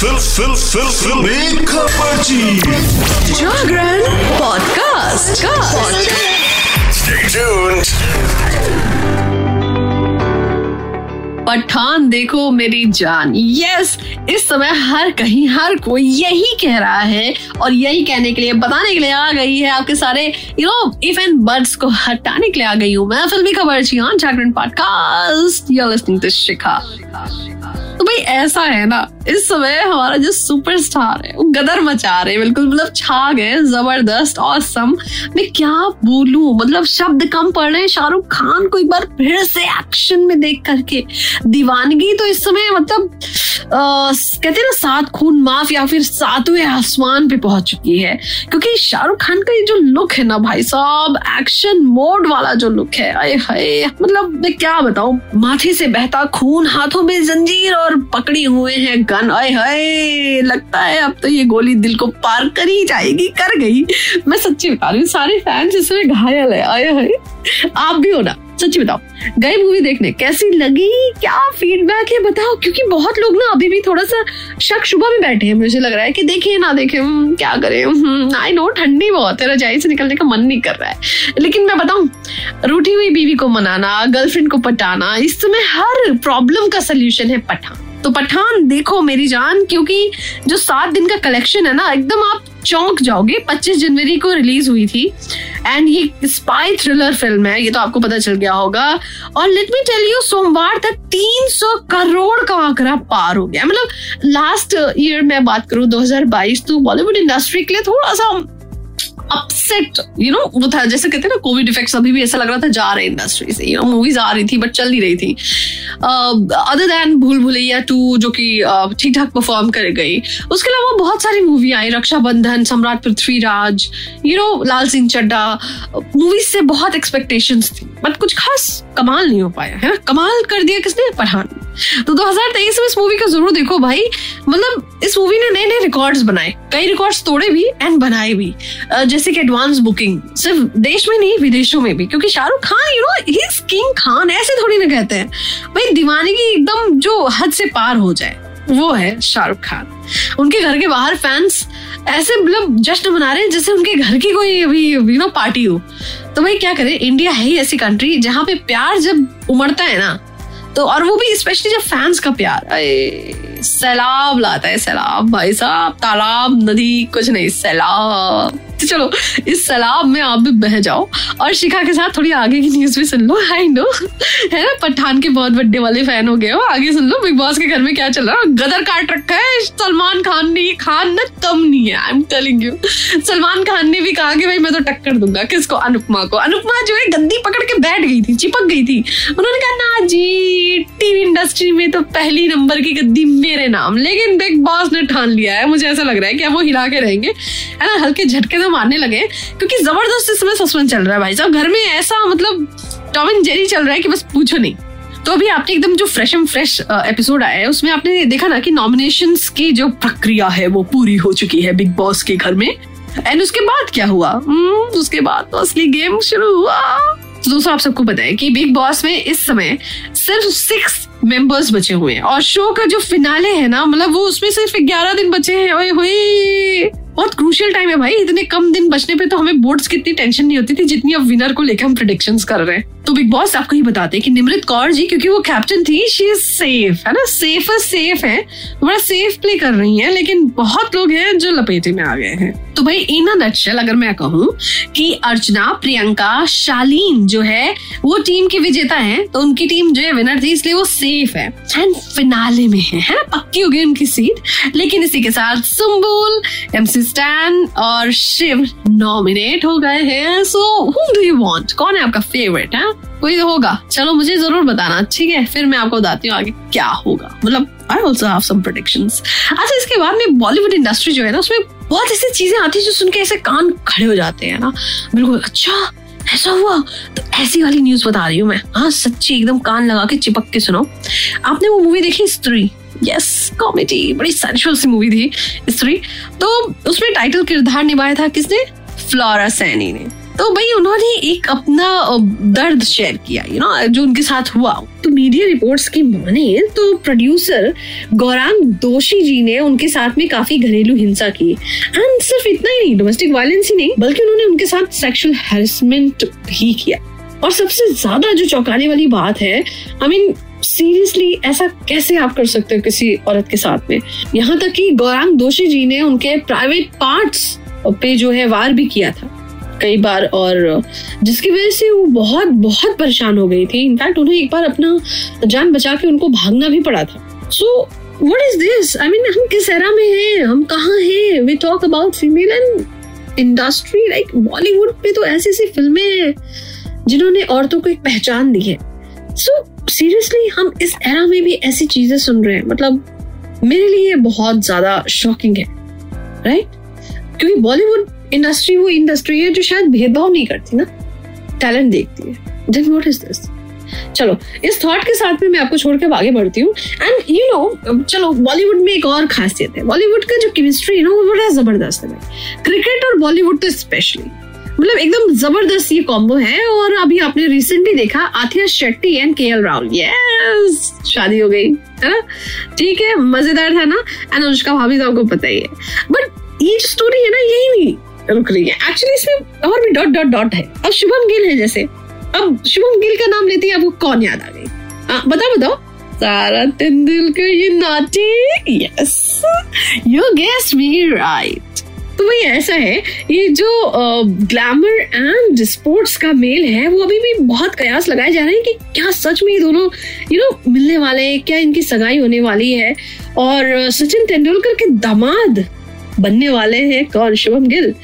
Fill फिल फिल फिल। खबरची Jagran podcast Stay tuned. Pathaan देखो मेरी जान। यस इस समय हर कहीं हर कोई यही कह रहा है और यही कहने के लिए बताने के लिए आ गई है आपके सारे you know if and birds को हटाने के लिए आ गई हूँ मैं। फिल्मी खबर जी on Jagran podcast you listening to Shikha ऐसा है ना इस समय हमारा जो सुपरस्टार है वो गदर मचा रहे बिल्कुल मतलब छा गए ज़बरदस्त और सम मैं क्या बोलूँ मतलब शब्द कम पड़ रहे शाहरुख खान को एक बार फिर से एक्शन में देख करके। दीवानगी तो इस समय मतलब आ, कहते हैं ना सात खून माफ़ या फिर सातवें आसमान पे पहुँच चुकी है। क्योंकि शाहरुख खान का ये जो लुक है ना भाई साहब एक्शन मोड वाला जो लुक है अरे हाय मतलब मैं क्या बताऊँ माथे से बहता खून हाथों में जंजीर और पकड़ी हुए हैं गन। अरे हाय लगता है अब तो ये गोली दिल को पार कर ही जाएगी कर गई। मैं सच्ची बता रही हूँ सारे फैंस इसमें घायल है। अरे हाय। आप भी हो ना? सच्ची बताओ गए मूवी देखने कैसी लगी? क्या फीडबैक है बताओ? क्योंकि बहुत लोग ना अभी भी थोड़ा सा शक शुबा में बैठे हैं मुझे लग रहा है कि देखे ना देखें हम्म, क्या करें आई नो ठंडी बहुत है रजाई से निकलने का मन नहीं कर रहा है। लेकिन मैं बताऊँ रूठी हुई बीवी को मनाना गर्लफ्रेंड को पटाना इस समय हर प्रॉब्लम का सोल्यूशन है पठान। तो पठान, देखो मेरी जान, क्योंकि जो सात दिन का कलेक्शन है ना, एकदम आप चौंक जाओगे। 25 जनवरी को रिलीज़ हुई थी एंड ये स्पाई थ्रिलर फ़िल्म है, ये तो आपको पता चल गया होगा। और लेट मी टेल यू सोमवार तक 300 करोड़ का आंकड़ा पार हो गया। मतलब लास्ट ईयर मैं बात करूँ 2022 तो बॉलीवुड इंडस्ट्री के लिए थोड़ा सा अपसेट यू नो वो था, जैसे कहते हैं ना कोविड इफेक्ट्स अभी भी ऐसा लग रहा था, जा रहे इंडस्ट्री से यू नो मूवीज़ आ रही थी बट चल नहीं रही थी। अदर देन भूल भुलैया टू जो कि ठीक ठाक परफॉर्म कर गई, उसके अलावा बहुत सारी movie I, Raksha Bandhan, Samrat Prithviraj you know Lal Singh Chaddha movies से बहुत एक्सपेक्टेशंस थी बट कुछ खास कमाल नहीं हो पाया, है ना? कमाल कर दिया किसने? पठान तो 2023 में इस मूवी को ज़रूर देखो भाई। मतलब इस मूवी ने नए नए रिकॉर्ड्स बनाए। कई रिकॉर्ड्स तोड़े भी एंड बनाए भी। जैसे कि एडवांस बुकिंग सिर्फ़ देश में नहीं, विदेशों में भी। क्योंकि Shahrukh Khan you know he king Khan ऐसे थोड़ी ना कहते हैं। भाई दीवानी की एकदम जो हद से पार हो जाए, वो है शाहरुख खान। उनके घर के बाहर फैंस ऐसे मतलब जश्न मना रहे हैं जैसे उनके घर की कोई अभी यू नो पार्टी हो। तो भाई, क्या करें? इंडिया है ही ऐसी कंट्री जहाँ पे प्यार जब उमड़ता है ना तो और वो भी स्पेशली जब फैंस का प्यार। सैलाब लाता है, सैलाब भाई साहब। तालाब, नदी, कुछ नहीं, सैलाब। तो चलो, इस सैलाब में आप भी बह जाओ। और शिखा के साथ थोड़ी आगे की न्यूज़ भी सुन लो। आई नो है ना? पठान के बहुत बड्डे वाले फ़ैन हो गए हो। आगे सुन लो बिग बॉस के घर में क्या चल रहा है? गदर काट रखा है। सलमान खान ने खान ना कम नहीं है I am telling you Salman Khan ने भी कहा कि भाई, मैं तो टक्कर दूँगा किसको? अनुपमा को। अनुपमा जो है, गद्दी पकड़ के बैठ गई थी, चिपक गई थी। उन्होंने कहा, ना जी टीवी इंडस्ट्री में तो पहली नंबर की गद्दी मेरे नाम। लेकिन बिग बॉस ने ठान लिया है। मुझे ऐसा लग रहा है कि अब वो हिला के रहेंगे। है ना? हल्के झटके तो मारने लगे क्योंकि ज़बरदस्त इसमें सस्पेंस चल रहा है भाई साहब। घर में ऐसा मतलब टॉम एंड जेरी चल रहा है कि बस पूछो नहीं। तो अभी आपने एकदम जो फ्रेश एंड फ्रेश एपिसोड आया है उसमें आपने देखा ना कि नॉमिनेशन की जो प्रक्रिया है वो पूरी हो चुकी है बिग बॉस के घर में। एंड उसके बाद क्या हुआ? hmm, उसके बाद तो असली गेम शुरू हुआ। तो दोस्तों, आप सबको पता है कि बिग बॉस में इस समय सिर्फ़ सिक्स मेंबर्स बचे हुए हैं। और शो का जो फिनाले है ना मतलब वो उसमें सिर्फ़ ग्यारह दिन बचे हैं। ओए होए! बहुत क्रूशियल टाइम है भाई। इतने कम दिन बचने पे तो हमें बोर्ड्स की इतनी टेंशन नहीं होती थी जितनी अब विनर को लेकर हम प्रिडिक्शन कर रहे हैं। तो बिग बॉस आपको ही बताते कि निमृत कौर जी क्योंकि वो कैप्टन थी शी इज़ सेफ़ है ना? सेफ़ सेफ़ है। बड़ा सेफ़ प्ले कर रही है लेकिन बहुत लोग हैं जो लपेटे में आ गए हैं। तो भाई इन नटशल अगर मैं कहूँ कि अर्चना प्रियंका शालीन जो है वो टीम की विजेता है तो उनकी टीम जो है विनर थी इसलिए वो सेफ़ है। एंड फिनाले में है, है ना? पक्की हो गई उनकी सीट लेकिन इसी के साथ सुम्बुल एमसी स्टैन और शिव नॉमिनेट हो गए हैं. So who do you want कौन है आपका फेवरेट है? कोई तो होगा. चलो, मुझे ज़रूर बताना, ठीक है? फिर मैं आपको बताती हूँ आगे क्या होगा. मतलब I also have some productions अच्छा इसके बाद में बॉलीवुड इंडस्ट्री जो है ना, उसमें बहुत ऐसी चीज़ें आती है जो सुन के ऐसे कान खड़े हो जाते हैं ना. बिल्कुल अच्छा ऐसा हुआ? तो ऐसी वाली न्यूज़ बता रही हूँ मैं. हाँ सच्ची, एकदम कान लगा के चिपक के सुनो. आपने वो मूवी देखी स्त्री यस कॉमेडी बड़ी सेंशुअल सी मूवी थी स्त्री तो उसमें टाइटल किरदार निभाया था किसने? फ्लोरा सैनी ने। तो भाई उन्होंने एक अपना दर्द शेयर किया यू नो जो उनके साथ हुआ। तो मीडिया रिपोर्ट्स की माने तो प्रोड्यूसर गौरांग दोषी जी ने उनके साथ में काफ़ी घरेलू हिंसा की। एंड सिर्फ़ इतना ही नहीं डोमेस्टिक वायलेंस ही नहीं, बल्कि उन्होंने उनके साथ सेक्सुअल हेरसमेंट भी किया। और सबसे ज़्यादा जो चौंकाने वाली बात है आई मीन सीरियसली ऐसा कैसे आप कर सकते हो किसी औरत के साथ में? यहाँ तक कि गौरांग दोषी जी ने उनके प्राइवेट पार्ट्स पे जो है वार भी किया था। कई बार और जिसकी वजह से वो बहुत बहुत परेशान हो गई थी। इनफैक्ट उन्हें एक बार अपना जान बचा के उनको भागना भी पड़ा था। So what is this I mean हम किस एरा में हैं? हम कहाँ हैं? We talk about female and industry like Bollywood पे तो ऐसी ऐसी फ़िल्में हैं जिन्होंने औरतों को एक पहचान दी है। सो सीरियसली हम इस एरा में भी ऐसी चीज़ें सुन रहे हैं। मतलब मेरे लिए बहुत ज़्यादा शॉकिंग है राइट क्योंकि बॉलीवुड इंडस्ट्री वो इंडस्ट्री है जो शायद भेदभाव नहीं करती ना। टैलेंट देखती है। देन व्हाट इज़ दिस चलो, इस थॉट के साथ में मैं आपको छोड़ के आगे बढ़ती हूँ। एंड यू नो चलो बॉलीवुड में एक और खासियत है। बॉलीवुड का जो केमिस्ट्री है ना, वो बड़ा ज़बरदस्त है क्रिकेट और बॉलीवुड तो स्पेशली मतलब एकदम ज़बरदस्त ये कॉम्बो है और अभी आपने रिसेंटली देखा Athiya Shetty and K L Rahul yes शादी हो गई, है ना? ठीक है, मज़ेदार था ना? एंड अनुष्का भाभी तो आपको पता ही है। बट ये जो स्टोरी है ना, यही नहीं रुक रही है। एक्चुअली इसमें और भी डॉट डॉट डॉट है। अब शुभम गिल है जैसे। अब शुभम गिल का नाम लेते ही आपको कौन याद आ गई? हाँ बताओ बताओ। सारा तेंदुलकर ये नाटी। Yes you guessed me right तो वही ऐसा है, ये जो ग्लैमर एंड स्पोर्ट्स का मेल है, वो अभी भी बहुत कयास लगाए जा रहे हैं कि क्या सच में ये दोनों यू नो मिलने वाले हैं, क्या इनकी सगाई होने वाली है। और सचिन तेंदुलकर के दामाद बनने वाले हैं कौन? शुभम गिल।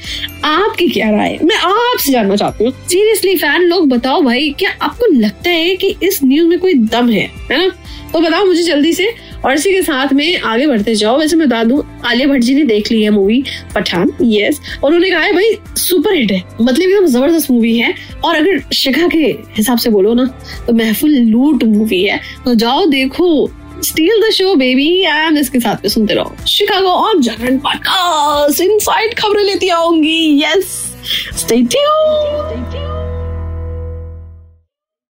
आपकी क्या राय? मैं आपसे जानना चाहती हूँ। सीरियसली फ़ैन लोग बताओ भाई, क्या आपको लगता है कि इस न्यूज़ में कोई दम है है ना? तो बताओ मुझे जल्दी से। और इसी के साथ में आगे बढ़ते जाओ। वैसे मैं बता दूँ, आलिया भट्ट जी ने देख ली है मूवी पठान यस और उन्होंने कहा है, भाई सुपर हिट है। मतलब एकदम ज़बरदस्त मूवी है। और अगर शिखा के हिसाब से बोलो ना तो महफुल लूट मूवी है। तो जाओ, देखो steal the show baby and इसके साथ में सुनते रहो। शिकागो ऑन जागरण पॉडकास्ट इनसाइड खबरें लेती आऊँगी। Yes stay tuned